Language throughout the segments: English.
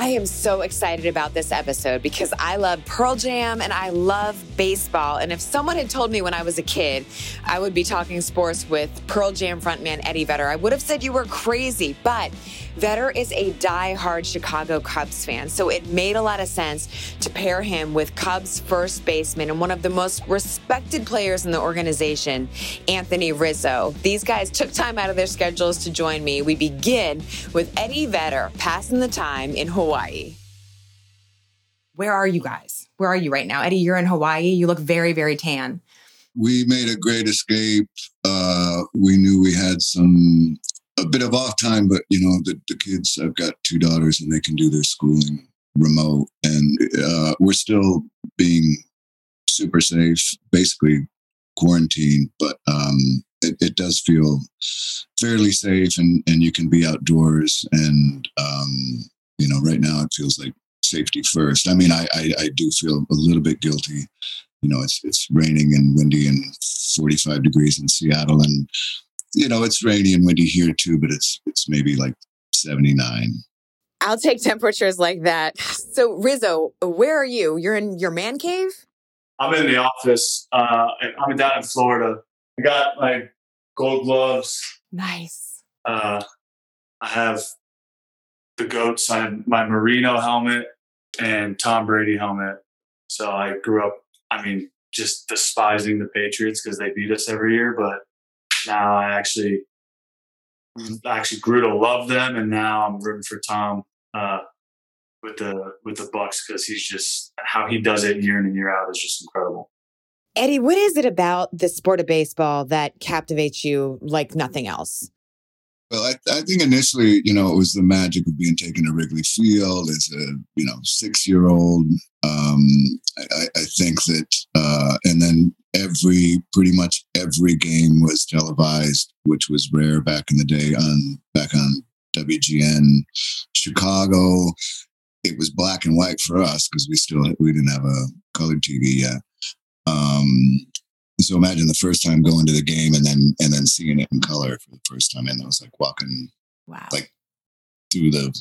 I am so excited about this episode because I love Pearl Jam and I love baseball. And if someone had told me when I was a kid I would be talking sports with Pearl Jam frontman Eddie Vedder, I would have said you were crazy. But Vedder is a die-hard Chicago Cubs fan, so it made a lot of sense to pair him with Cubs first baseman and one of the most respected players in the organization, Anthony Rizzo. These guys took time out of their schedules to join me. We begin with Eddie Vedder passing the time in Hawaii. Where are you guys? Where are you right now? Eddie, you're in Hawaii. You look very, very tan. We made a great escape. Uh, we knew we had some a bit of off time, but you know, the, the kids, I've got two daughters and they can do their schooling remote and uh, we're still being super safe, basically quarantined, but um, it, it, does feel fairly safe and, and you can be outdoors. And, um, you know, right now it feels like safety first. I mean, I, I, I do feel a little bit guilty. You know, it's, it's raining and windy and 45 degrees in Seattle and you know, it's rainy and windy here too, but it's it's maybe like 79. I'll take temperatures like that. So Rizzo, where are you? You're in your man cave? I'm in the office. Uh, I'm down in Florida. I got my gold gloves. Nice. Uh, I have the goats. I have my Marino helmet and Tom Brady helmet. So I grew up, I mean, just despising the Patriots because they beat us every year. But now I actually I actually grew to love them, and now I'm rooting for Tom uh, with the with the Bucs because he's just how he does it year in and year out is just incredible. Eddie, what is it about the sport of baseball that captivates you like nothing else? Well, I, I, think initially, you know, it was the magic of being taken to Wrigley Field as a, you know, six year old. Um, I, I, think that, uh, and then every, pretty much every game was televised, which was rare back in the day on, back on WGN. Chicago, it was black and white for us because we still, we didn't have a colored TV yet. Um, so imagine the first time going to the game and then and then seeing it in color for the first time, and I was like walking, wow, like through the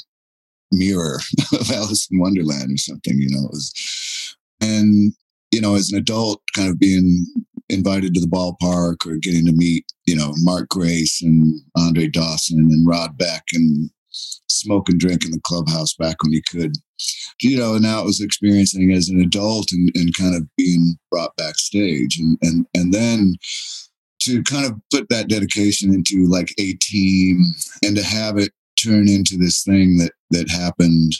mirror of Alice in Wonderland or something. You know, it was, and you know, as an adult, kind of being invited to the ballpark or getting to meet, you know, Mark Grace and Andre Dawson and Rod Beck and smoke and drink in the clubhouse back when you could. You know, and now it was experiencing as an adult and, and kind of being brought backstage. And, and, and then to kind of put that dedication into like a team and to have it turn into this thing that, that happened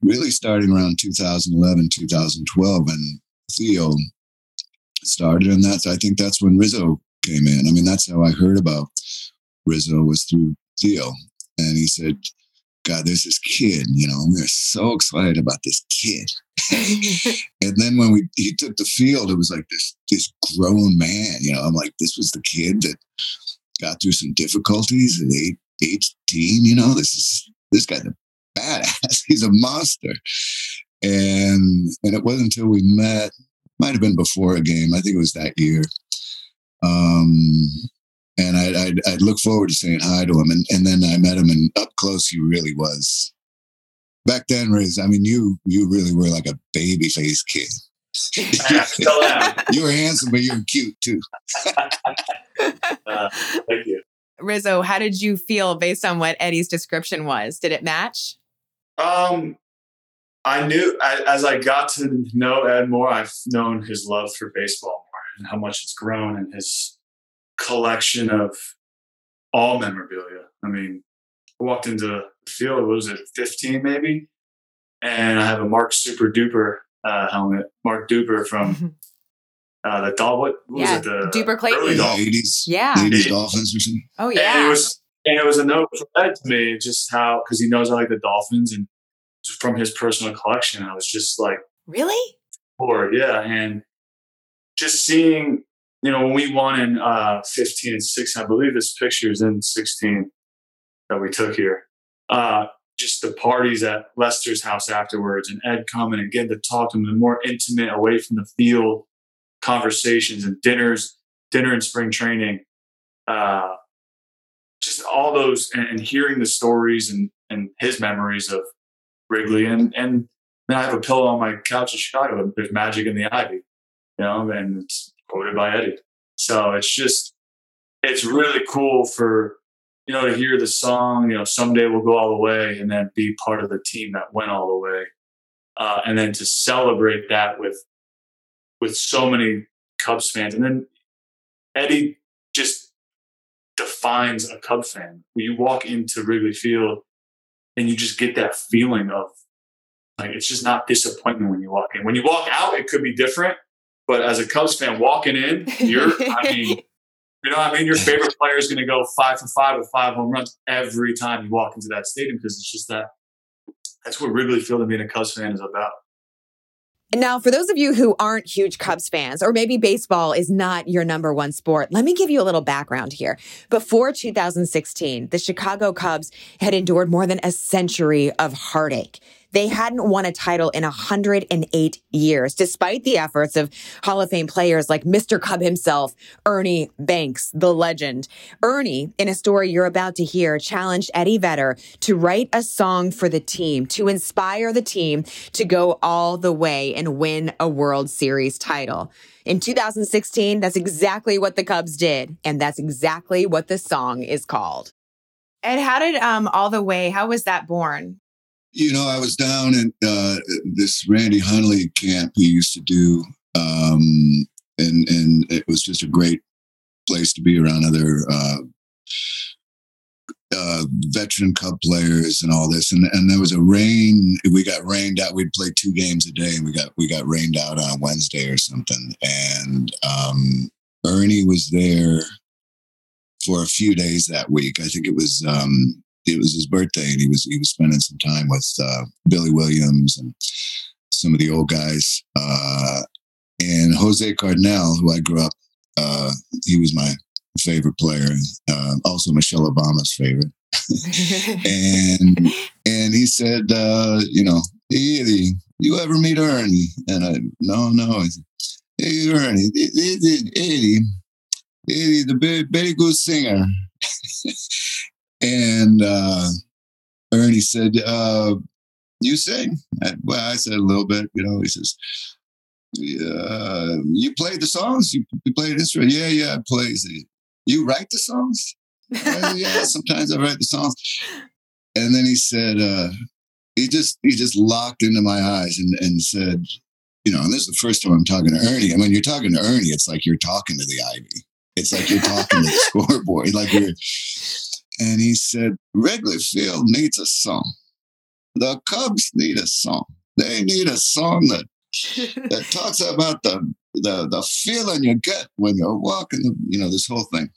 really starting around 2011, 2012. And Theo started. And that's, I think that's when Rizzo came in. I mean, that's how I heard about Rizzo was through Theo. And he said, God, there's this kid, you know, we are so excited about this kid. and then when we he took the field, it was like this this grown man, you know. I'm like, this was the kid that got through some difficulties at eight, 18, you know. This is this guy's a badass. He's a monster. And and it wasn't until we met, might have been before a game, I think it was that year. Um, and I'd, I'd, I'd, look forward to saying hi to him. And, and then I met him, and up close, he really was. Back then, Riz, I mean, you you really were like a baby face kid. you were handsome, but you were cute too. uh, thank you. Rizzo, how did you feel based on what Eddie's description was? Did it match? Um, I knew as I got to know Ed more, I've known his love for baseball more and how much it's grown and his collection of all memorabilia. I mean, I walked into the field, what was it, 15 maybe? And I have a Mark Super Duper uh, helmet, Mark Duper from uh, the Dol- what, what yeah, was it? The Duper Clayton. Yeah, 80s. Yeah. 80s Dolphins or something. Oh, yeah. And it was, and it was a note to me just how, because he knows I like the Dolphins and from his personal collection, I was just like, really? Or yeah. And just seeing you know, when we won in uh, 15 and 16, I believe this picture is in 16 that we took here. Uh, just the parties at Lester's house afterwards and Ed coming and getting to talk to him, the more intimate, away from the field conversations and dinners, dinner and spring training. Uh, just all those and, and, hearing the stories and, and his memories of Wrigley, and and then I have a pillow on my couch in Chicago. There's magic in the ivy, you know, and it's quoted by Eddie. So it's just it's really cool for you know to hear the song. You know, someday we'll go all the way, and then be part of the team that went all the way, uh, and then to celebrate that with with so many Cubs fans, and then Eddie just defines a Cub fan. When you walk into Wrigley Field and you just get that feeling of like it's just not disappointment when you walk in. When you walk out, it could be different. But as a Cubs fan walking in, you're I mean, you know what I mean? Your favorite player is gonna go five for five with five home runs every time you walk into that stadium because it's just that that's what Wrigley Field and being a Cubs fan is about. Now, for those of you who aren't huge Cubs fans, or maybe baseball is not your number one sport, let me give you a little background here. Before 2016, the Chicago Cubs had endured more than a century of heartache. They hadn't won a title in 108 years, despite the efforts of Hall of Fame players like Mr. Cub himself, Ernie Banks, the legend. Ernie, in a story you're about to hear, challenged Eddie Vedder to write a song for the team, to inspire the team to go all the way and win a World Series title. In 2016, that's exactly what the Cubs did. And that's exactly what the song is called. And how did um all the way? How was that born? You know, I was down in uh, this Randy Hundley camp he used to do, um, and and it was just a great place to be around other uh, uh, veteran Cub players and all this. And and there was a rain. We got rained out. We'd play two games a day, and we got we got rained out on Wednesday or something. And um, Ernie was there for a few days that week. I think it was um, it was his birthday, and he was he was spending some time with uh, Billy Williams and some of the old guys. Uh, and Jose Cardenal, who I grew up, uh, he was my favorite player, uh, also Michelle Obama's favorite. and and he said, uh, you know, Eddie, you ever meet Ernie? And I, no, no. I said, hey, Ernie, Eddie, Eddie, Eddie, the very, very good singer. and uh, Ernie said, uh, you sing? I, well, I said a little bit, you know, he says, uh, you play the songs? You, you played instrument? Yeah, yeah, I play. Said, you write the songs? Uh, yeah, sometimes I write the songs. And then he said, uh, he just he just locked into my eyes and, and said, you know, and this is the first time I'm talking to Ernie. And when you're talking to Ernie, it's like you're talking to the Ivy. It's like you're talking to the scoreboard. Like you're and he said, Wrigley Field needs a song. The Cubs need a song. They need a song that that talks about the the the feeling you get when you're walking, you know, this whole thing.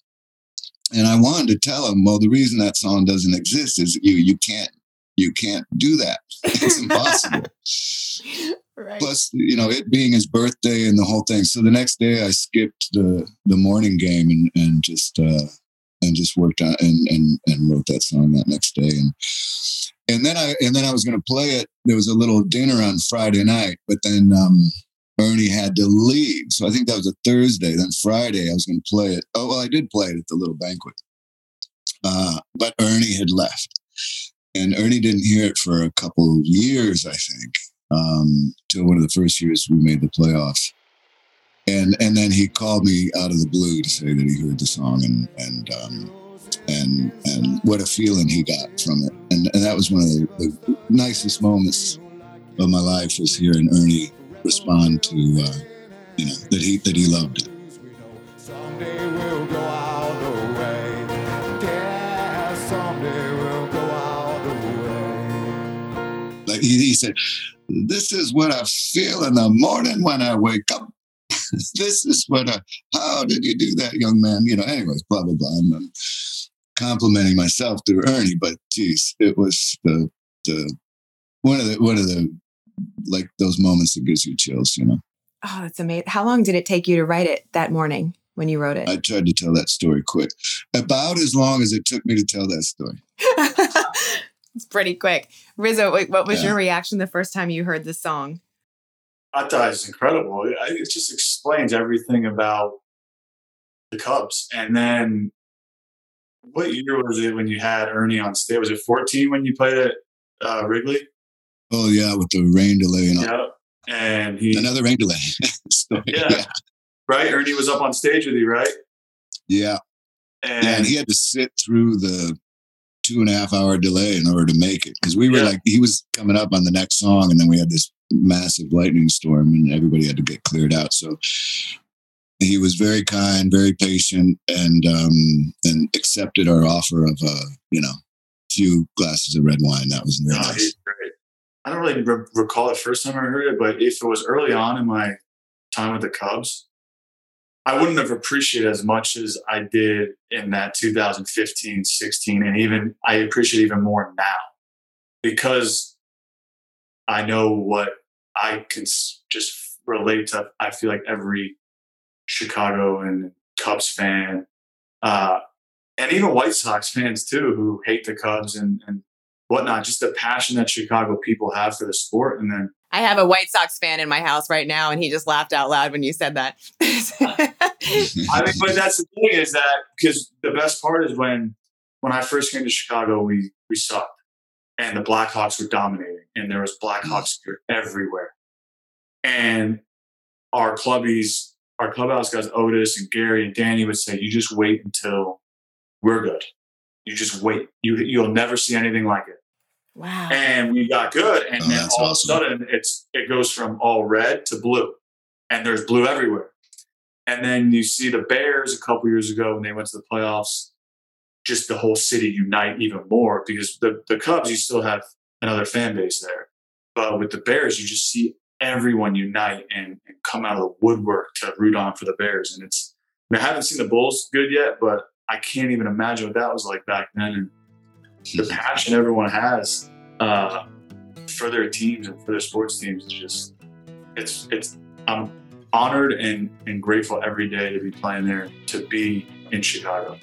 And I wanted to tell him, well, the reason that song doesn't exist is you you can't you can't do that. It's impossible. right. Plus, you know, it being his birthday and the whole thing. So the next day, I skipped the the morning game and and just uh, and just worked on and and and wrote that song that next day. And and then I and then I was going to play it. There was a little dinner on Friday night, but then um, Ernie had to leave. So I think that was a Thursday. Then Friday, I was going to play it. Oh, well, I did play it at the little banquet. Uh, but Ernie had left. And Ernie didn't hear it for a couple of years, I think, um, till one of the first years we made the playoffs. And and then he called me out of the blue to say that he heard the song and and um, and and what a feeling he got from it. And and that was one of the, the nicest moments of my life was hearing Ernie respond to uh, you know that he that he loved it. Someday we'll go all the way. Yeah, someday we'll go all the way. Like he, he said, "This is what I feel in the morning when I wake up. This is what I. How did you do that, young man? You know. Anyways, blah blah blah. I'm, I'm complimenting myself through Ernie, but geez, it was the the one of the one of the like those moments that gives you chills. You know. Oh, that's amazing. How long did it take you to write it that morning when you wrote it? I tried to tell that story quick, about as long as it took me to tell that story. it's pretty quick. Rizzo, what was Yeah. your reaction the first time you heard the song? I thought it was incredible. It, it just explains everything about the Cubs. And then, what year was it when you had Ernie on stage? Was it 14 when you played at uh, Wrigley? Oh yeah, with the rain delay and all. Yep. And he, another rain delay. So, Yeah. yeah, right? Ernie was up on stage with you, right? yeah, And, yeah, and he had to sit through the two and a half hour delay in order to make it because we were Yeah. like he was coming up on the next song, and then we had this massive lightning storm, and everybody had to get cleared out. So he was very kind, very patient, and um, and accepted our offer of uh, you know, few glasses of red wine. That was very No, nice. I don't really re- recall the first time I heard it, but if it was early on in my time with the Cubs, I wouldn't have appreciated as much as I did in that 2015, 16, and even I appreciate even more now because I know what I can just relate to. I feel like every Chicago and Cubs fan, uh, and even White Sox fans too, who hate the Cubs and, and whatnot, just the passion that Chicago people have for the sport. And then I have a White Sox fan in my house right now, and he just laughed out loud when you said that. I mean, but that's the thing is that because the best part is when when I first came to Chicago, we we sucked, and the Blackhawks were dominating, and there was Blackhawks everywhere, and our clubbies, our clubhouse guys, Otis and Gary and Danny would say, "You just wait until we're good. You just wait. You you'll never see anything like it." Wow. and we got good and Oh, then all awesome. of a sudden it's it goes from all red to blue and there's blue everywhere and then you see the bears a couple years ago when they went to the playoffs just the whole city unite even more because the, the cubs you still have another fan base there but with the bears you just see everyone unite and, and come out of the woodwork to root on for the bears and it's I, mean, I haven't seen the bulls good yet but i can't even imagine what that was like back then and the passion everyone has uh, for their teams and for their sports teams is just it's it's I'm honored and and grateful every day to be playing there to be in Chicago.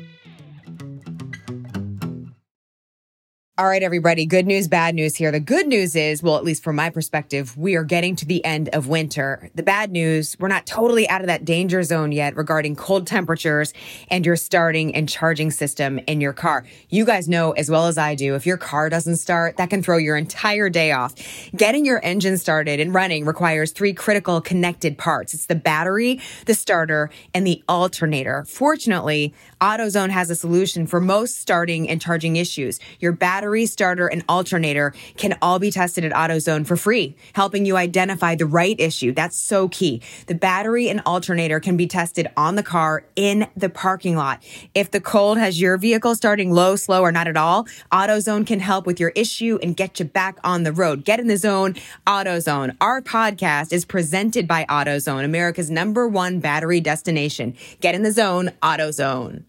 All right, everybody. Good news, bad news here. The good news is, well, at least from my perspective, we are getting to the end of winter. The bad news, we're not totally out of that danger zone yet regarding cold temperatures and your starting and charging system in your car. You guys know as well as I do, if your car doesn't start, that can throw your entire day off. Getting your engine started and running requires three critical connected parts. It's the battery, the starter, and the alternator. Fortunately, AutoZone has a solution for most starting and charging issues. Your battery, starter, and alternator can all be tested at AutoZone for free, helping you identify the right issue. That's so key. The battery and alternator can be tested on the car in the parking lot. If the cold has your vehicle starting low, slow, or not at all, AutoZone can help with your issue and get you back on the road. Get in the zone, AutoZone. Our podcast is presented by AutoZone, America's number one battery destination. Get in the zone, AutoZone.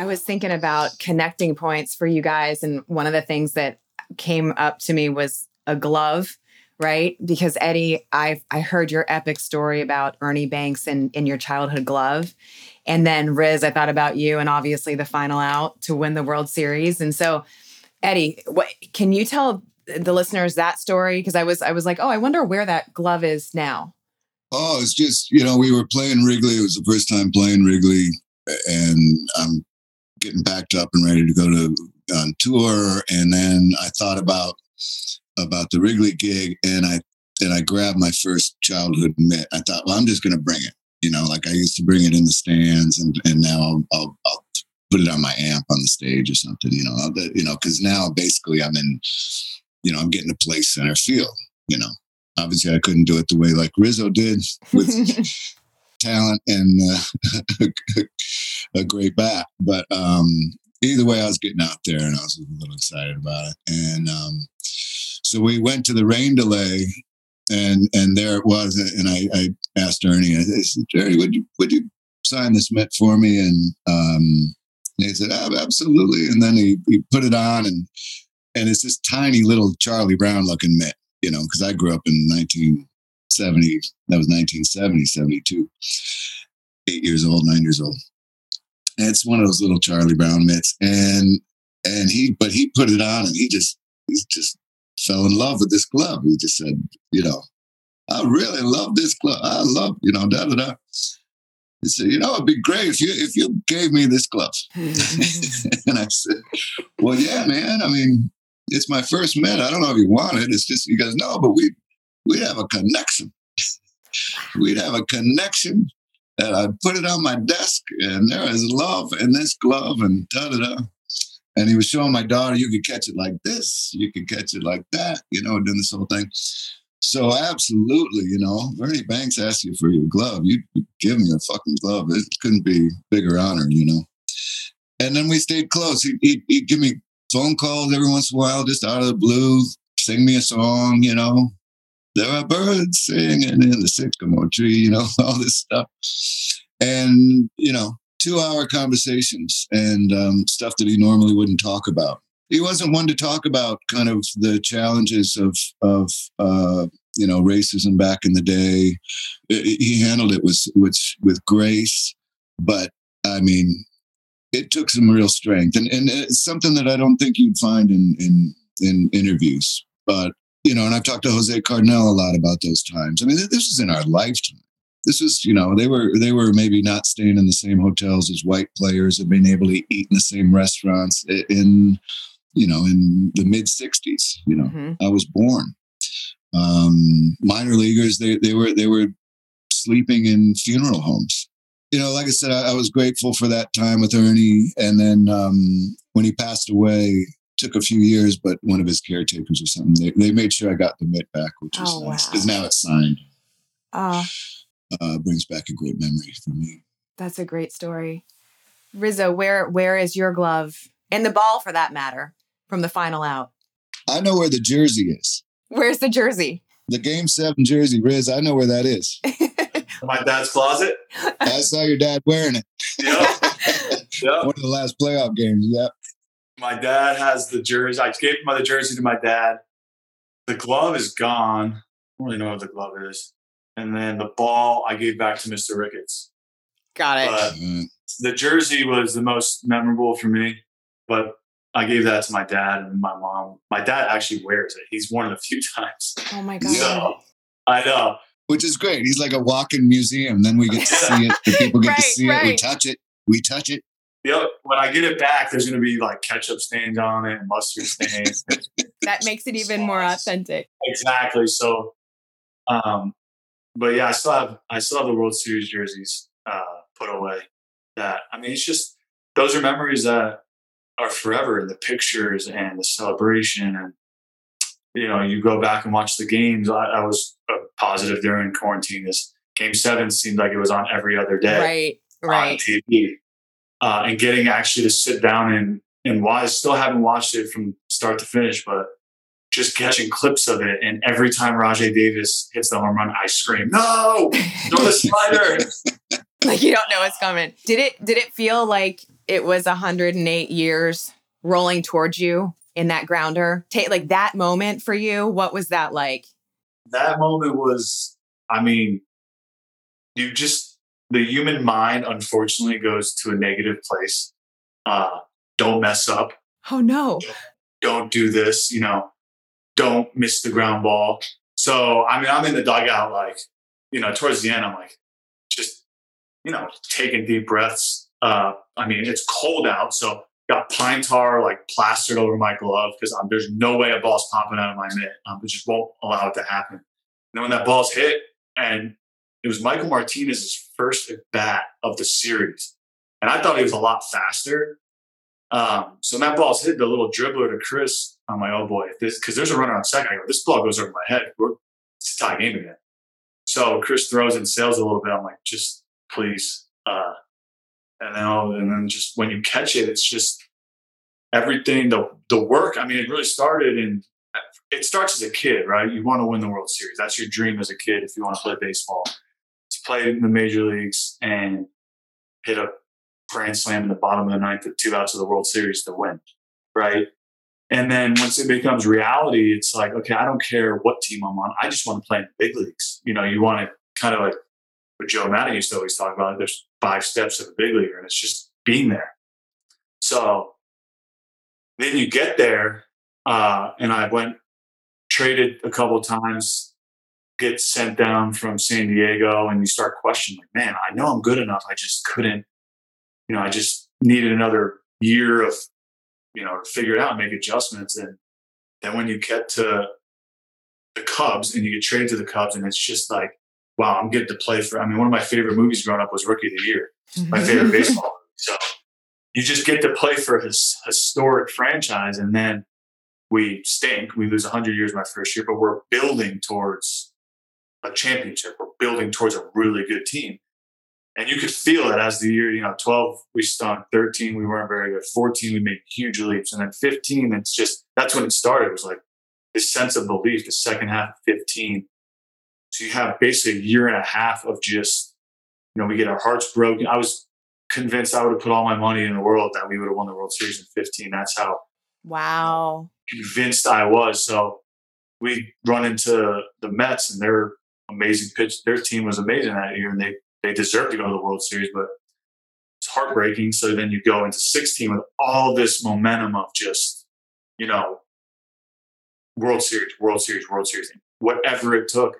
I was thinking about connecting points for you guys. And one of the things that came up to me was a glove, right? Because Eddie, I I heard your epic story about Ernie Banks and in your childhood glove. And then Riz, I thought about you and obviously the final out to win the World Series. And so, Eddie, what can you tell the listeners that story? Because I was I was like, oh, I wonder where that glove is now. Oh, it's just you know we were playing Wrigley. It was the first time playing Wrigley, and I'm getting backed up and ready to go to on tour. And then I thought about about the Wrigley gig, and I and I grabbed my first childhood mitt. I thought, well, I'm just going to bring it. You know, like I used to bring it in the stands, and and now I'll, I'll, I'll put it on my amp on the stage or something. You know, I'll, you know, because now basically I'm in, you know, I'm getting to play center field. You know, obviously I couldn't do it the way like Rizzo did with talent and uh, a great bat. But um, either way, I was getting out there and I was a little excited about it. And um, so we went to the rain delay, and and there it was. And I, I asked Ernie, I said, Ernie, would you would you sign this mitt for me? And um, he said, "Oh, absolutely. And then he, he put it on, and and it's this tiny little Charlie Brown looking mitt, you know, because I grew up in 1970. That was 1970, 72 eight years old, nine years old. And it's one of those little Charlie Brown mitts. And and he but he put it on and he just he just fell in love with this glove. He just said, you know, I really love this glove. I love, you know, da da da. He said, you know, it'd be great if you if you gave me this glove. and I said, Well, yeah, man. I mean, it's my first met. I don't know if you want it. It's just he goes, No, but we we'd have a connection. we'd have a connection. And I'd put it on my desk, and there is love in this glove, and da da da. And he was showing my daughter, you could catch it like this, you could catch it like that, you know, doing this whole thing. So absolutely, you know, Ernie Banks asked you for your glove. You, give him your fucking glove. It couldn't be bigger honor, you know. And then we stayed close. He, he, he'd give me phone calls every once in a while, just out of the blue, sing me a song, you know. There are birds singing in the sycamore tree, you know, all this stuff. And, you know, two hour conversations and um, stuff that he normally wouldn't talk about. He wasn't one to talk about kind of the challenges of, of uh, you know, racism back in the day. He handled it with, with, with grace, but I mean, it took some real strength and, and it's something that I don't think you'd find in, in, in interviews, but you know, and I've talked to Jose Cardenal a lot about those times. I mean, this was in our lifetime. This was you know they were they were maybe not staying in the same hotels as white players and being able to eat in the same restaurants in you know in the mid 60s you know. Mm-hmm. i was born. Um minor leaguers they they were they were sleeping in funeral homes. You know like i said i, I was grateful for that time with ernie. And then um when he passed away took a few years but one of his caretakers or something they, they made sure i got the mitt back which was oh, nice because wow. now it's signed uh uh, brings back a great memory for me. That's a great story. Rizzo, where where is your glove and the ball for that matter from the final out? I know where the jersey is. Where's the jersey? The game seven jersey, Riz. I know where that is. My dad's closet. I saw your dad wearing it. Yep. yep. One of the last playoff games. Yep. My dad has the jersey. I gave my the jersey to my dad. The glove is gone. I don't really know what the glove is and then the ball I gave back to Mr. Ricketts. Got it. But the jersey was the most memorable for me, but I gave that to my dad and my mom. My dad actually wears it. He's worn it a few times. Oh my god! So, I know. Which is great. He's like a walking museum. Then we get to see it. The people get right, to see right. it. We touch it. We touch it. Yep. When I get it back, there's going to be like ketchup stains on it and mustard stains. that makes it even more authentic. Exactly. So, um, but yeah, I still have I still have the World Series jerseys uh, put away. That I mean, it's just those are memories that are forever. In the pictures and the celebration, and you know, you go back and watch the games. I, I was uh, positive during quarantine. This game seven seemed like it was on every other day, right? Right. On TV, uh, and getting actually to sit down and and why I still haven't watched it from start to finish, but just catching clips of it. And every time Rajay Davis hits the home run, I scream, "No, throw the slider!" like you don't know what's coming. Did it? Did it feel like it was 108 years rolling towards you in that grounder? Take like that moment for you. What was that like? That moment was, I mean, you just the human mind unfortunately goes to a negative place. Uh, don't mess up. Oh no. Don't do this, you know don't miss the ground ball. So, I mean, I'm in the dugout, like, you know, towards the end, I'm like, just, you know, taking deep breaths. Uh, I mean, it's cold out. So, got pine tar like plastered over my glove because um, there's no way a ball's popping out of my mitt. Um, it just won't allow it to happen. And then when that ball's hit, and it was Michael Martinez's first at bat of the series. And I thought he was a lot faster. Um, so that ball's hit, the little dribbler to Chris, I'm like, oh boy, because there's a runner on second. I go, this ball goes over my head. We're, it's a tie game again. So Chris throws and sails a little bit. I'm like, just please. Uh, and then, and then just when you catch it, it's just everything. The the work. I mean, it really started in. It starts as a kid, right? You want to win the World Series. That's your dream as a kid if you want to play baseball. To play in the major leagues and hit a grand slam in the bottom of the ninth with two outs of the World Series to win, right? And then once it becomes reality, it's like, okay, I don't care what team I'm on. I just want to play in the big leagues. You know, you want to kind of like what Joe Maddon used to always talk about. There's five steps of a big leaguer, and it's just being there. So then you get there, uh, and I went traded a couple times, get sent down from San Diego and you start questioning, like, man, I know I'm good enough. I just couldn't, you know, I just needed another year of, you know, to figure it out and make adjustments. And then when you get to the Cubs and you get traded to the Cubs and it's just like, wow, I'm getting to play for, I mean, one of my favorite movies growing up was Rookie of the Year, my mm-hmm. favorite baseball. movie. So you just get to play for his historic franchise and then we stink. We lose 100 years my first year, but we're building towards a championship. We're building towards a really good team. And you could feel it as the year, you know, 12, we stunk. 13, we weren't very good. 14, we made huge leaps. And then 15, it's just, that's when it started. It was like this sense of belief, the second half of 15. So you have basically a year and a half of just, you know, we get our hearts broken. I was convinced I would have put all my money in the world that we would have won the World Series in 15. That's how Wow. convinced I was. So we run into the Mets and their amazing pitch. Their team was amazing that year and they, they deserved to go to the World Series, but it's heartbreaking. So then you go into 16 with all this momentum of just, you know, World Series, World Series, World Series, whatever it took.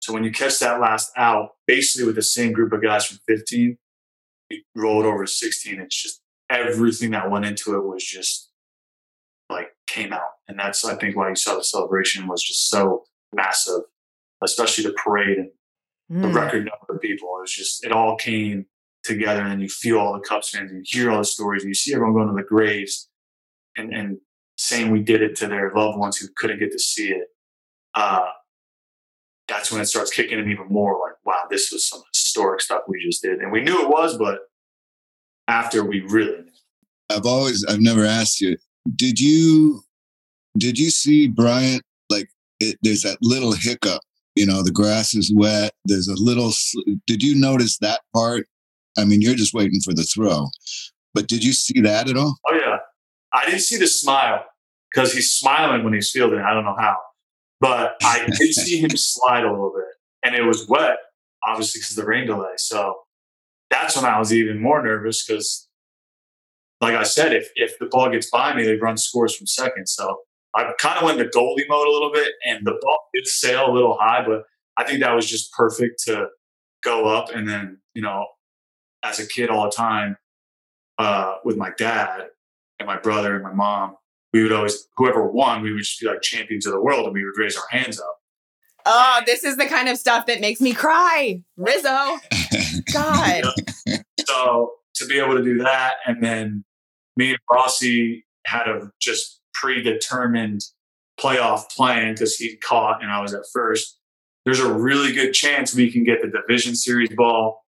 So when you catch that last out, basically with the same group of guys from 15, you roll it over to 16. It's just everything that went into it was just like came out. And that's, I think, why you saw the celebration was just so massive, especially the parade and the Mm. record number of people. It was just, it all came together. And then you feel all the Cubs fans and you hear all the stories and you see everyone going to the graves and, and saying we did it to their loved ones who couldn't get to see it. Uh, that's when it starts kicking in even more like, wow, this was some historic stuff we just did. And we knew it was, but after we really knew. I've always, I've never asked you, did you, did you see Bryant? Like, it, there's that little hiccup, you know, the grass is wet. There's a little, did you notice that part? I mean, you're just waiting for the throw, but did you see that at all? Oh yeah, I didn't see the smile because he's smiling when he's fielding. I don't know how, but I did see him slide a little bit, and it was wet, obviously because of the rain delay. So that's when I was even more nervous because, like I said, if if the ball gets by me, they run scores from second. So I kind of went into goalie mode a little bit, and the ball did sail a little high, but I think that was just perfect to go up, and then you know, as a kid all the time uh, with my dad and my brother and my mom, we would always, whoever won, we would just be like champions of the world and we would raise our hands up. Oh, this is the kind of stuff that makes me cry. Rizzo. God. So to be able to do that, and then me and Rossy had a just predetermined playoff plan because he caught and I was at first. There's a really good chance we can get the division series ball,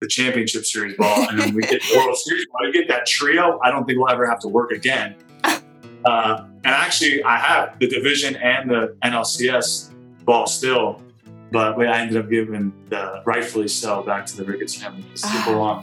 the championship series ball, and then we get the World Series ball. We get that trio. I don't think we'll ever have to work again. Uh, and actually, I have the division and the NLCS ball still, but I ended up giving the rightfully so back to the Ricketts family. It Ah.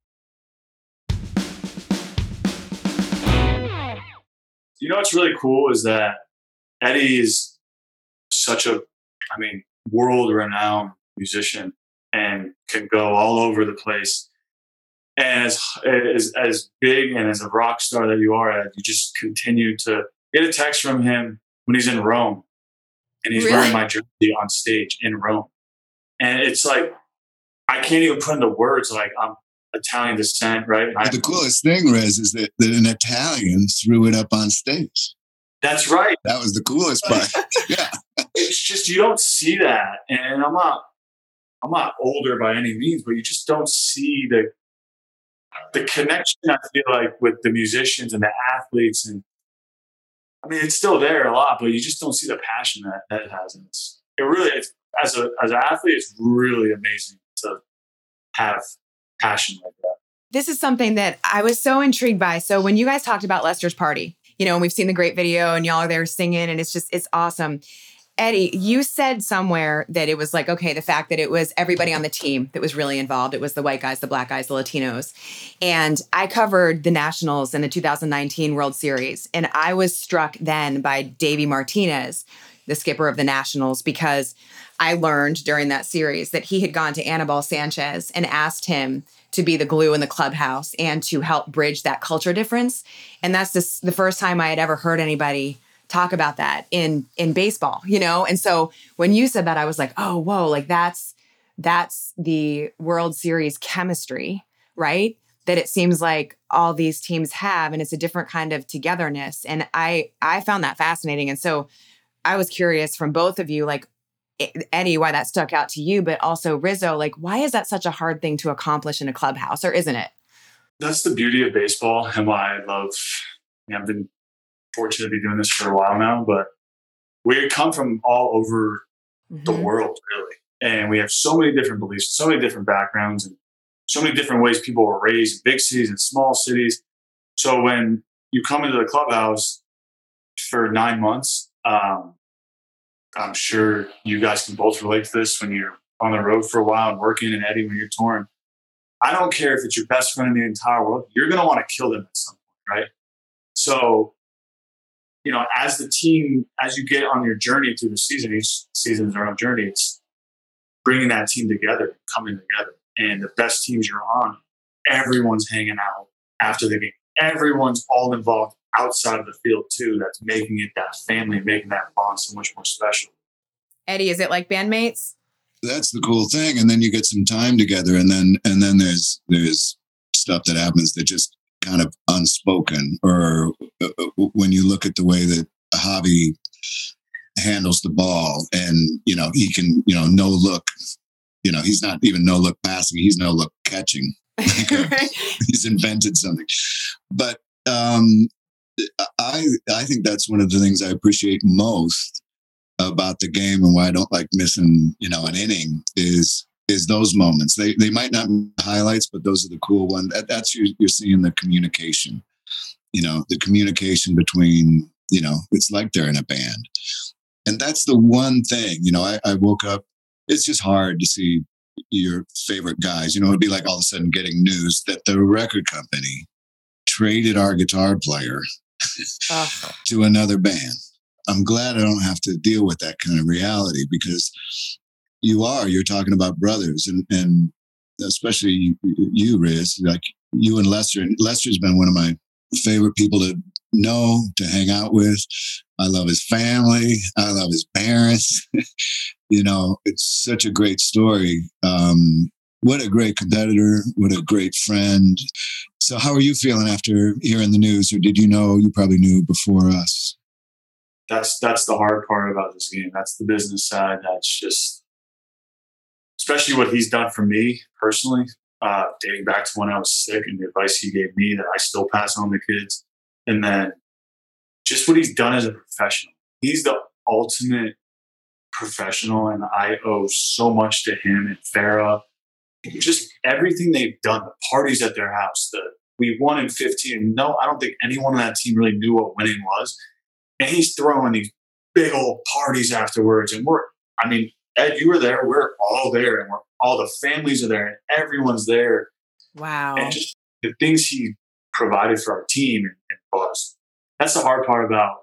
You know what's really cool is that Eddie is such a, I mean, world renowned musician and can go all over the place. And as, as, as big and as a rock star that you are, Ed, you just continue to get a text from him when he's in Rome and he's Really? wearing my jersey on stage in Rome. And it's like, I can't even put into words like I'm Italian descent, right? But the coolest thing, Riz, is that, that an Italian threw it up on stage. that's right. That was the coolest part. yeah. it's just you don't see that and i'm not i'm not older by any means but you just don't see the the connection i feel like with the musicians and the athletes and i mean it's still there a lot but you just don't see the passion that that has and it's it really it's, as a as an athlete it's really amazing to have passion like that. This is something that I was so intrigued by. So when you guys talked about Lester's party, you know, and we've seen the great video and y'all are there singing and it's just, it's awesome. Eddie, you said somewhere that it was like, okay, the fact that it was everybody on the team that was really involved. It was the white guys, the black guys, the Latinos. And I covered the Nationals in the 2019 World Series. And I was struck then by Davey Martinez, the skipper of the Nationals, because I learned during that series that he had gone to Anibal Sanchez and asked him to be the glue in the clubhouse and to help bridge that culture difference. And that's this, the first time I had ever heard anybody talk about that in in baseball, you know? And so when you said that I was like, "Oh, whoa, like that's that's the World Series chemistry, right? That it seems like all these teams have and it's a different kind of togetherness." And I I found that fascinating. And so I was curious from both of you like Eddie, why that stuck out to you, but also Rizzo, like, why is that such a hard thing to accomplish in a clubhouse, or isn't it? That's the beauty of baseball and why I love. I have been fortunate to be doing this for a while now, but we come from all over mm-hmm. the world, really. And we have so many different beliefs, so many different backgrounds, and so many different ways people were raised in big cities and small cities. So when you come into the clubhouse for nine months, um, I'm sure you guys can both relate to this when you're on the road for a while and working and Eddie when you're torn. I don't care if it's your best friend in the entire world, you're going to want to kill them at some point, right? So you know, as the team, as you get on your journey through the season, each season is our own journey. It's bringing that team together, coming together, and the best teams you're on, everyone's hanging out after the game. Everyone's all involved outside of the field too. That's making it that family, making that bond so much more special. Eddie, is it like bandmates? That's the cool thing, and then you get some time together, and then and then there's there's stuff that happens that just kind of unspoken or uh, uh, when you look at the way that Javy handles the ball and you know he can you know no look you know he's not even no look passing he's no look catching he's invented something but um i i think that's one of the things i appreciate most about the game and why i don't like missing you know an inning is is those moments. They they might not be highlights, but those are the cool ones. That, that's you're, you're seeing the communication. You know, the communication between you know, it's like they're in a band, and that's the one thing. You know, I, I woke up. It's just hard to see your favorite guys. You know, it'd be like all of a sudden getting news that the record company traded our guitar player to another band. I'm glad I don't have to deal with that kind of reality because you are you're talking about brothers and and especially you riz like you and lester and lester's been one of my favorite people to know to hang out with. I love his family. I love his parents. You know it's such a great story. Um, what a great competitor what a great friend so how are you feeling after hearing the news or did you know you probably knew before us that's that's the hard part about this game that's the business side that's just especially what he's done for me personally, uh, dating back to when I was sick and the advice he gave me that I still pass on to kids. And then just what he's done as a professional. He's the ultimate professional, and I owe so much to him and Farrah. Just everything they've done, the parties at their house, the we won in 15. No, I don't think anyone on that team really knew what winning was. And he's throwing these big old parties afterwards. And we're, I mean, Ed, you were there. We're all there, and we're all the families are there, and everyone's there. Wow! And just the things he provided for our team and, and us. That's the hard part about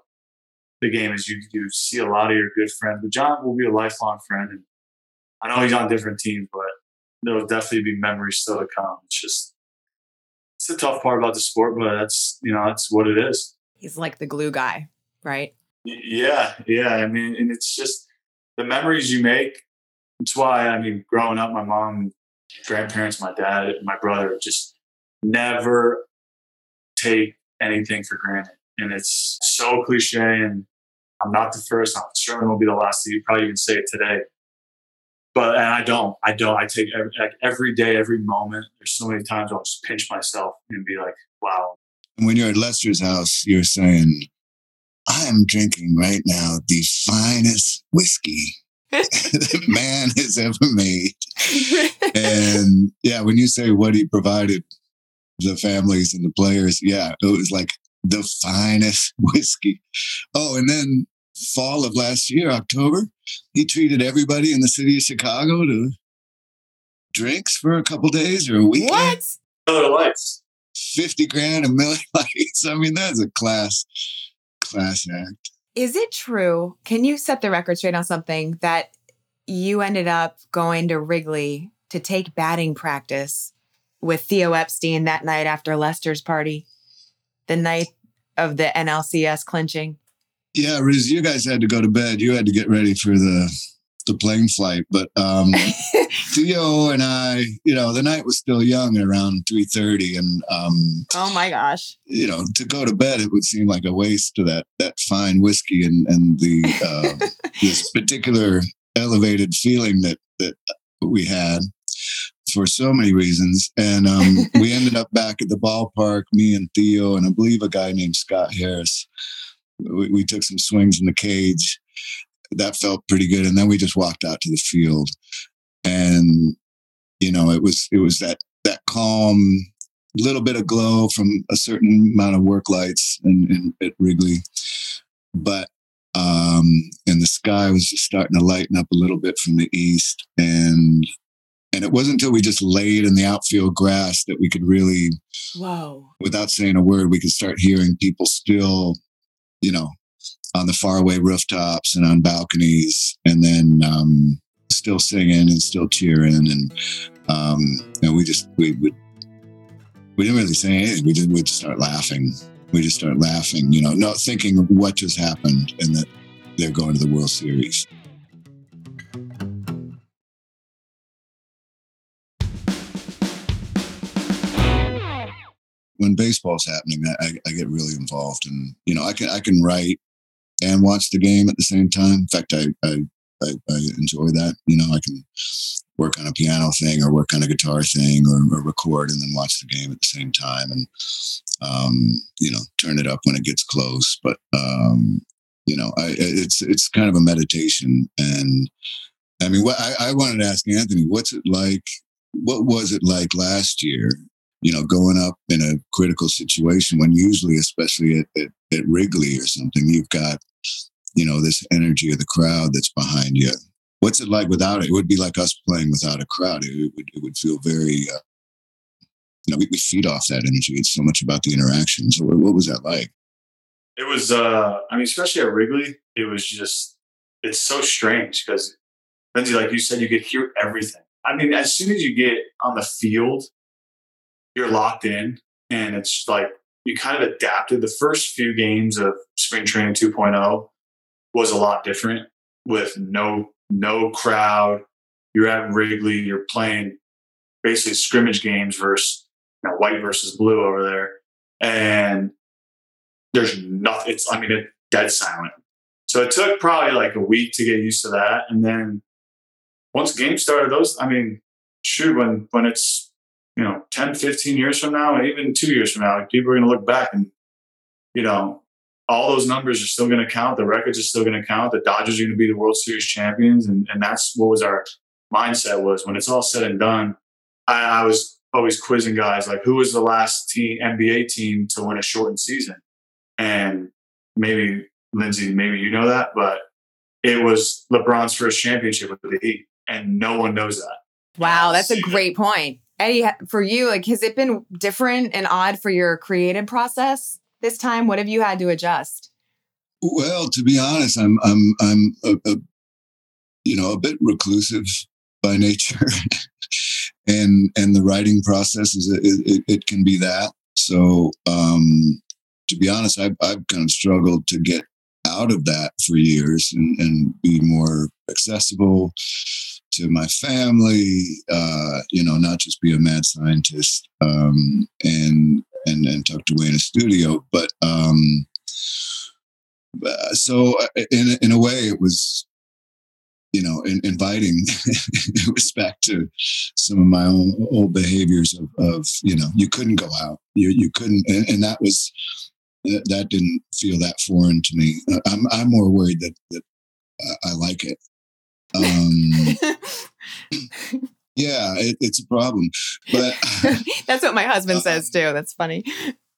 the game is you you see a lot of your good friends, but Jon will be a lifelong friend. And I know he's on different teams, but there'll definitely be memories still to come. It's just it's the tough part about the sport, but that's you know that's what it is. He's like the glue guy, right? Yeah, yeah. I mean, and it's just the memories you make. That's why I mean, growing up, my mom, grandparents, my dad, my brother, just never take anything for granted. And it's so cliche, and I'm not the first. I'm certainly won't be the last to you probably even say it today. But and I don't, I don't. I take every, like every day, every moment. There's so many times I'll just pinch myself and be like, "Wow." When you're at Lester's house, you're saying, I am drinking right now the finest whiskey that man has ever made. And yeah, when you say what he provided the families and the players, yeah, it was like the finest whiskey. Oh, and then fall of last year, October, he treated everybody in the city of Chicago to drinks for a couple days or a weekend. what? Other lights. 50 grand a million lights. I mean, that's a class, class act. Is it true? Can you set the record straight on something that you ended up going to Wrigley to take batting practice with Theo Epstein that night after Lester's party, the night of the NLCS clinching? Yeah, Riz, you guys had to go to bed. You had to get ready for the the plane flight. But um, Theo and I, you know, the night was still young around 3.30. And, um, oh my gosh. you know, to go to bed, it would seem like a waste to that, that fine whiskey and, and the, uh, this particular elevated feeling that, that we had for so many reasons. And um, we ended up back at the ballpark, me and Theo, and I believe a guy named Scott Harris. We, we took some swings in the cage. That felt pretty good. And then we just walked out to the field. And, you know, it was it was that that calm little bit of glow from a certain amount of work lights in, in at Wrigley. But um and the sky was just starting to lighten up a little bit from the east. And and it wasn't until we just laid in the outfield grass that we could really, Whoa. without saying a word, we could start hearing people still, you know, on the faraway rooftops and on balconies, and then um, still singing and still cheering, and um, we just we would we didn't really say anything. We just just start laughing. We just start laughing, you know, not thinking what just happened and that they're going to the World Series. When baseball's happening, I, I, get really involved, and you know, I can I can write and watch the game at the same time. In fact, I I, I, I enjoy that. You know, I can work on a piano thing or work on a guitar thing or, or record and then watch the game at the same time, and um, you know, turn it up when it gets close. But um, you know, I, it's it's kind of a meditation, and I mean, I, I wanted to ask Anthony, what's it like? What was it like last year you know, going up in a critical situation when usually, especially at, at, at, Wrigley or something, you've got, you know, this energy of the crowd that's behind you. What's it like without it? It would be like us playing without a crowd. It would, it would feel very, uh, you know, we, we feed off that energy. It's so much about the interaction. So what, what was that like? It was, uh, I mean, especially at Wrigley, it was just, it's so strange because, Lindsay, like you said, you could hear everything. I mean, as soon as you get on the field, you're locked in and it's like you kind of adapted. The first few games of spring training 2.0 was a lot different with no no crowd. You're at Wrigley, you're playing basically scrimmage games versus you know, white versus blue over there. And there's nothing it's I mean it's dead silent. So it took probably like a week to get used to that. And then once games started, those I mean, shoot, when when it's you know 10 15 years from now even two years from now people are going to look back and you know all those numbers are still going to count the records are still going to count the dodgers are going to be the world series champions and, and that's what was our mindset was. When it's all said and done I, I was always quizzing guys like who was the last team nba team to win a shortened season? And maybe lindsay maybe you know that but it was lebron's first championship with the heat and no one knows that. Wow, that's a great point. Eddie, for you, like, has it been different and odd for your creative process this time? What have you had to adjust? Well, to be honest, I'm I'm I'm a, a you know a bit reclusive by nature, and and the writing process is it, it, it can be that. So um, to be honest, I've I've kind of struggled to get out of that for years and, and be more accessible to my family, uh, you know, not just be a mad scientist um, and and and tucked away in a studio, but um, uh, so uh, in in a way, it was you know in, inviting back to some of my own old behaviors of, of you know you couldn't go out. You you couldn't and, and that was that didn't feel that foreign to me. I'm i'm more worried that that i like it Um, yeah, it, it's a problem. But That's what my husband says too. That's funny.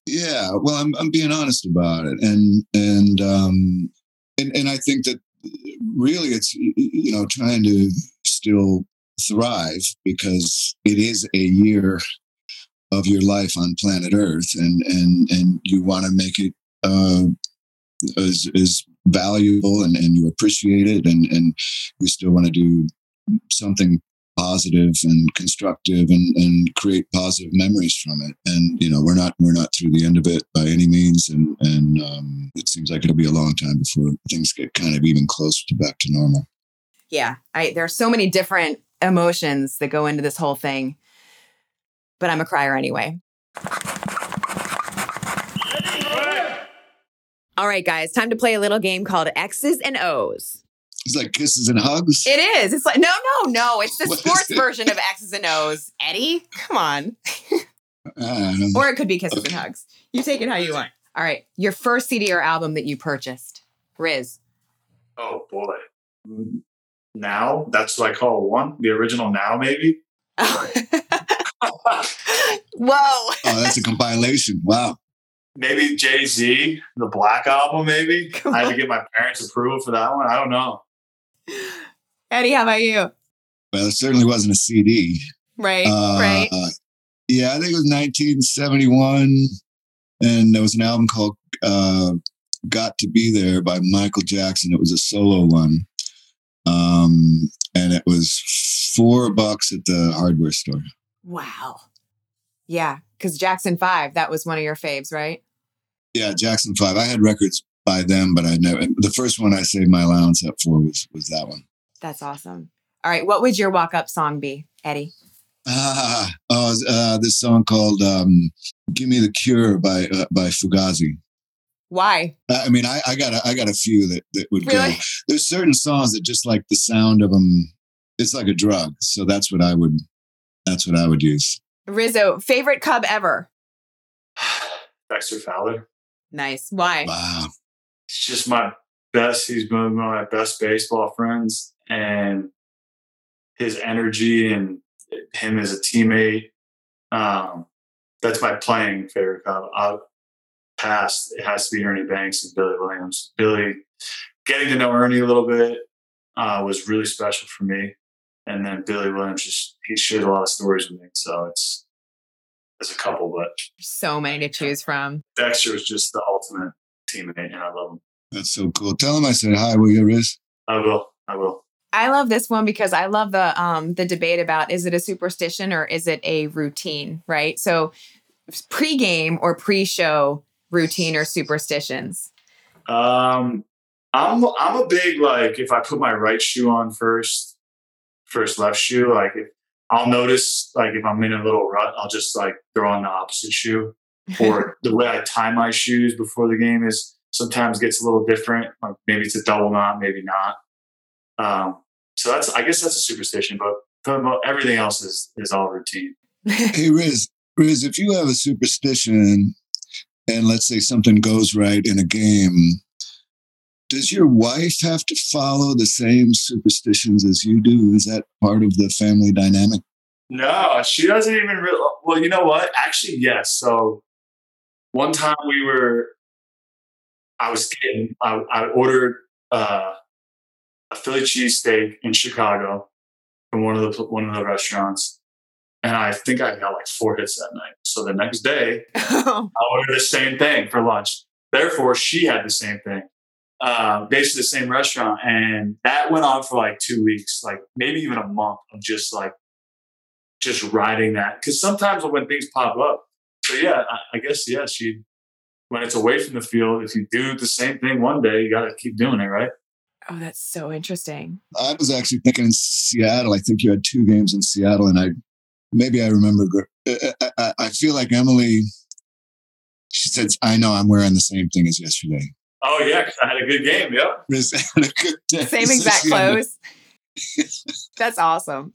yeah, well, I'm I'm being honest about it, and and um, and and I think that really it's you know trying to still thrive because it is a year of your life on planet Earth, and and and you want to make it uh, as as valuable and and you appreciate it, and and you still want to do something positive and constructive and, and create positive memories from it. And you know, we're not we're not through the end of it by any means, and and um, it seems like it'll be a long time before things get kind of even closer to back to normal. Yeah, I there are so many different emotions that go into this whole thing. But I'm a crier anyway. All right, guys, time to play a little game called X's and O's. It's like kisses and hugs. It is. It's like no, no, no. It's the What is sports it? version of X's and O's. Eddie, come on. Ah, Or it could be kisses and hugs. You take it how you want. All right, your first CD or album that you purchased, Riz. Oh boy. Now that's what I call one. The original now, maybe. Whoa. oh, that's a compilation. Wow. Maybe Jay Z, the Black album. Maybe Come I had on. to get my parents' approval for that one. I don't know. Eddie, how about you? Well, it certainly wasn't a CD. Right, Uh, right. Yeah, I think it was 1971, and there was an album called uh, "Got to Be There" by Michael Jackson. It was a solo one, um, and it was four bucks at the hardware store. Wow. Yeah, because Jackson 5, that was one of your faves, right? Yeah, Jackson Five. I had records by them, but I never. The first one I saved my allowance up for was was that one. That's awesome. All right, what would your walk up song be, Eddie? Ah, oh, uh, this song called um, "Give Me the Cure" by uh, by Fugazi. Why? I mean, I, I got a, I got a few that, that would Really? go. There's certain songs that just like the sound of them. It's like a drug. So that's what I would. That's what I would use. Rizzo, favorite Cub ever? Dexter Fowler. Nice. Why? Wow. He's just my best. He's one of my best baseball friends, and his energy and him as a teammate. Um, that's my playing favorite. Cub. Uh, past it has to be Ernie Banks and Billy Williams. Billy, getting to know Ernie a little bit uh, was really special for me, and then Billy Williams just he shared a lot of stories with me. So it's there's a couple, but So many to choose from. Dexter was just the ultimate teammate, and I love him. That's so cool. Tell him I said hi. Will you, Riz? I will. I will. I love this one because I love the um the debate about is it a superstition or is it a routine, right? So pre-game or pre-show routine or superstitions. Um, I'm I'm a big like if I put my right shoe on first, first left shoe, like if, I'll notice like if I'm in a little rut, I'll just like throw on the opposite shoe. Or the way I tie my shoes before the game is sometimes gets a little different. Like maybe it's a double knot, maybe not. Um, so that's I guess that's a superstition, but for everything else is is all routine. Hey, Riz. Riz, if you have a superstition, and let's say something goes right in a game, does your wife have to follow the same superstitions as you do? Is that part of the family dynamic? No, she doesn't even really. Well, you know what? Actually, yes. So one time we were, I was getting, I, I ordered uh, a Philly cheesesteak in Chicago from one of the one of the restaurants, and I think I got like four hits that night. So the next day, I ordered the same thing for lunch. Therefore, she had the same thing, uh, basically the same restaurant, and that went on for like two weeks, like maybe even a month of just like just riding that. Because sometimes when things pop up, so yeah, I, I guess yeah, she when it's away from the field, if you do the same thing one day, you got to keep doing it, right? oh, that's so interesting. I was actually thinking in Seattle. I think you had two games in Seattle, and I maybe I remember. I, uh, uh, uh, I, I feel like Emily. She said, "I know I'm wearing the same thing as yesterday." Oh yeah, because I had a good game. Yep. Had a good day. Same exact she clothes. that's awesome.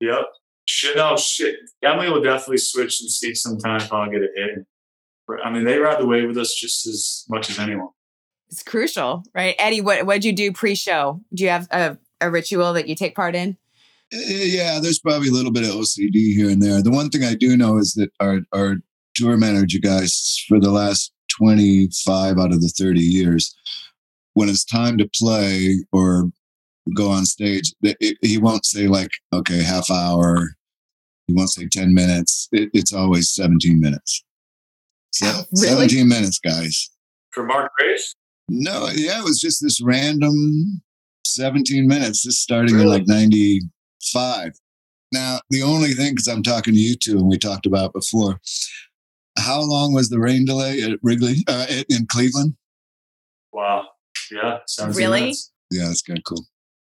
Yep. Shit, no shit. Emily will definitely switch some seats sometimes if I'll get a hit. I mean, they ride the wave with us just as much as anyone. It's crucial, right? Eddie, what what'd you do pre-show? Do you have a a ritual that you take part in? Yeah, there's probably a little bit of OCD here and there. The one thing I do know is that our our tour manager guys for the last 25 out of the 30 years, when it's time to play or go on stage, th- it, he won't say like, okay, half hour. He won't say 10 minutes. It, it's always 17 minutes. So, Really? 17 minutes, guys. For Mark Grace? No, yeah, it was just this random 17 minutes. This starting in like 95. Now, the only thing, because I'm talking to you two and we talked about before, how long was the rain delay at Wrigley, uh, in- in Cleveland? Wow. Yeah. 17 Really? minutes. Yeah, that's kind of cool.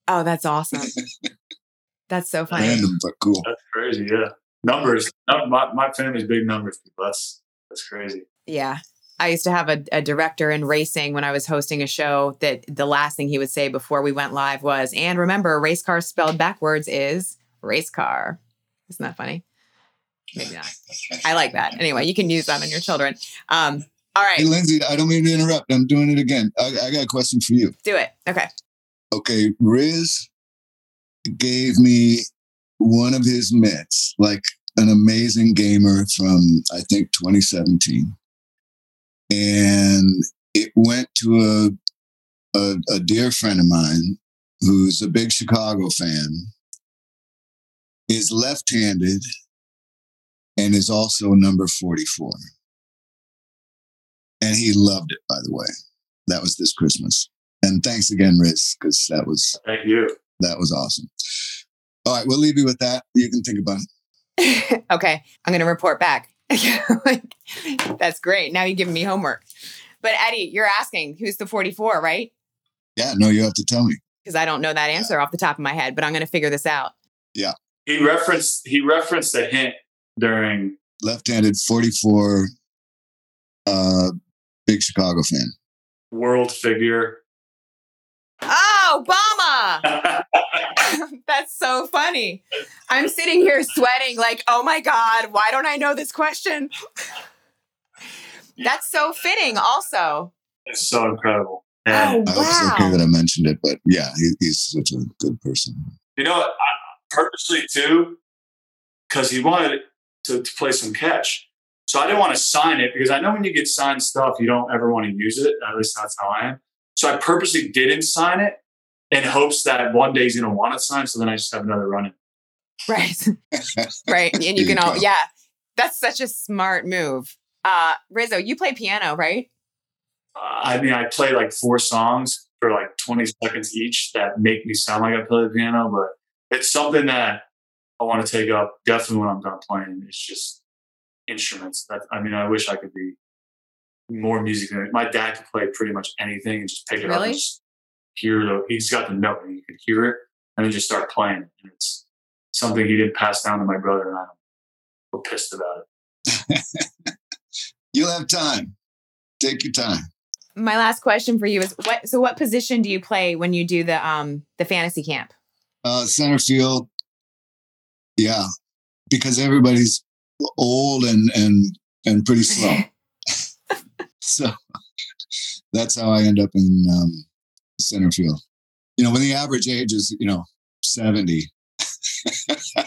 Oh, that's awesome. that's so funny. Random, but cool. That's crazy. Yeah. Numbers. My, my family's big numbers people. That's that's crazy. Yeah. I used to have a, a director in racing when I was hosting a show that the last thing he would say before we went live was, and remember, race car spelled backwards is race car. Isn't that funny? Maybe not. I like that. Anyway, you can use that on your children. Um, all Hey, Lindsay, I don't mean to interrupt. I'm doing it again. I, I got a question for you. do it. Okay. Okay, Riz gave me one of his mitts, like an amazing gamer from I think 2017, and it went to a, a a dear friend of mine who's a big Chicago fan, is left-handed, and is also number 44, and he loved it. By the way, that was this Christmas. And thanks again, Riz, because that was Thank you. that was awesome. All right, we'll leave you with that. You can think about it. okay. I'm going to report back. Like, that's great. Now you're giving me homework. But Eddie, you're asking who's the 44, right? Yeah, no, you have to tell me. Because I don't know that answer off the top of my head, but I'm going to figure this out. Yeah, he referenced he referenced a hint during Left-handed, forty-four, uh, big Chicago fan. world figure. Oh, Obama! That's so funny. I'm sitting here sweating, like, oh my God, why don't I know this question? That's so fitting, also. it's so incredible. Oh, And I hope it's okay wow. that I mentioned it, but yeah, he, he's such a good person. you know. I, purposely too, because he wanted to, to play some catch. So I didn't want to sign it because I know when you get signed stuff, you don't ever want to use it. At least that's how I am. So I purposely didn't sign it in hopes that one day he's going to want to sign. So then I just have another run in. Right. right. And you can all, yeah, that's such a smart move. Uh, Rizzo, you play piano, right? Uh, I mean, I play like four songs for like 20 seconds each that make me sound like I play the piano, but it's something that I want to take up definitely when I'm done playing. It's just instruments. That I mean, I wish I could be more music. My dad could play pretty much anything and just pick it up Really? and just hear the. He's got the note and you could hear it and then just start playing. And it's something he didn't pass down to my brother and I. We're pissed about it. You'll have time. Take your time. My last question for you is what so what position do you play when you do the um the fantasy camp? Uh, center field. Yeah, because everybody's old and and and pretty slow. so that's how I end up in um, center field. You know, when the average age is you know seventy,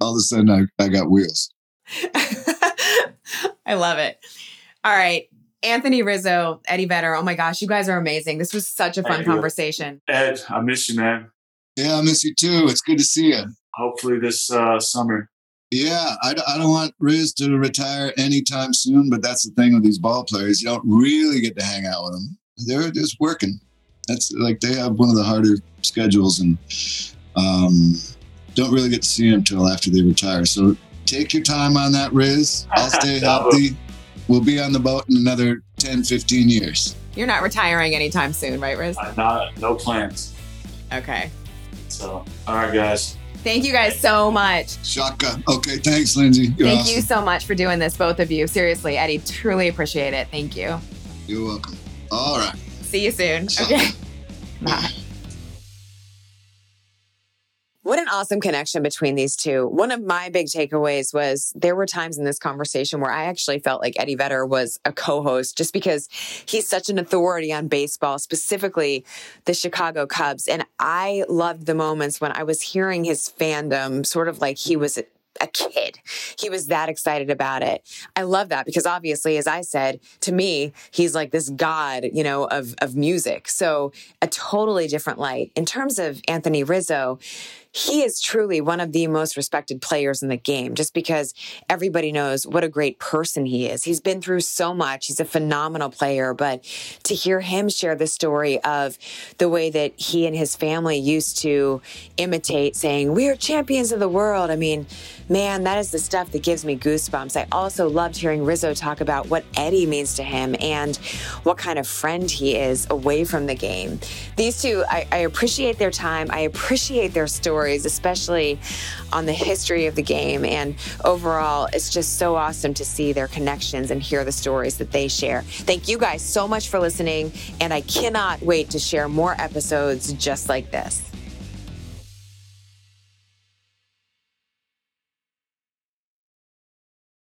all of a sudden I, I got wheels. I love it. All right. Anthony Rizzo, Eddie Vedder. Oh my gosh, you guys are amazing. This was such a fun Thank conversation. Ed, I miss you, man. Yeah, I miss you too. It's good to see you. Hopefully this uh, summer. Yeah, I, don't- I don't want Riz to retire anytime soon, but that's the thing with these ball players. You don't really get to hang out with them. They're just working. That's like they have one of the harder schedules and um, don't really get to see them until after they retire. So take your time on that, Riz. I'll stay healthy. We'll be on the boat in another 10, 15 years. You're not retiring anytime soon, right, Riz? Uh, not no plans. Okay. So, all right, guys. Thank you guys so much. Shaka. Okay, thanks, Lindsay. You're Thank awesome. you so much for doing this, both of you. Seriously, Eddie, truly appreciate it. Thank you. You're welcome. All right. See you soon. Okay. Bye. What an awesome connection between these two. One of my big takeaways was there were times in this conversation where I actually felt like Eddie Vedder was a co host just because he's such an authority on baseball, specifically the Chicago Cubs. And I loved the moments when I was hearing his fandom sort of like he was a kid. He was that excited about it. I love that because obviously, as I said, to me, he's like this god, you know, of, of music. So a totally different light. In terms of Anthony Rizzo, he is truly one of the most respected players in the game just because everybody knows what a great person he is. He's been through so much. He's a phenomenal player, but to hear him share the story of the way that he and his family used to imitate saying, "We are champions of the world." I mean, man, that is the stuff that gives me goosebumps. I also loved hearing Rizzo talk about what Eddie means to him and what kind of friend he is away from the game. These two, I, I appreciate their time. I appreciate their stories, especially on the history of the game. And overall, it's just so awesome to see their connections and hear the stories that they share. Thank you guys so much for listening. And I cannot wait to share more episodes just like this.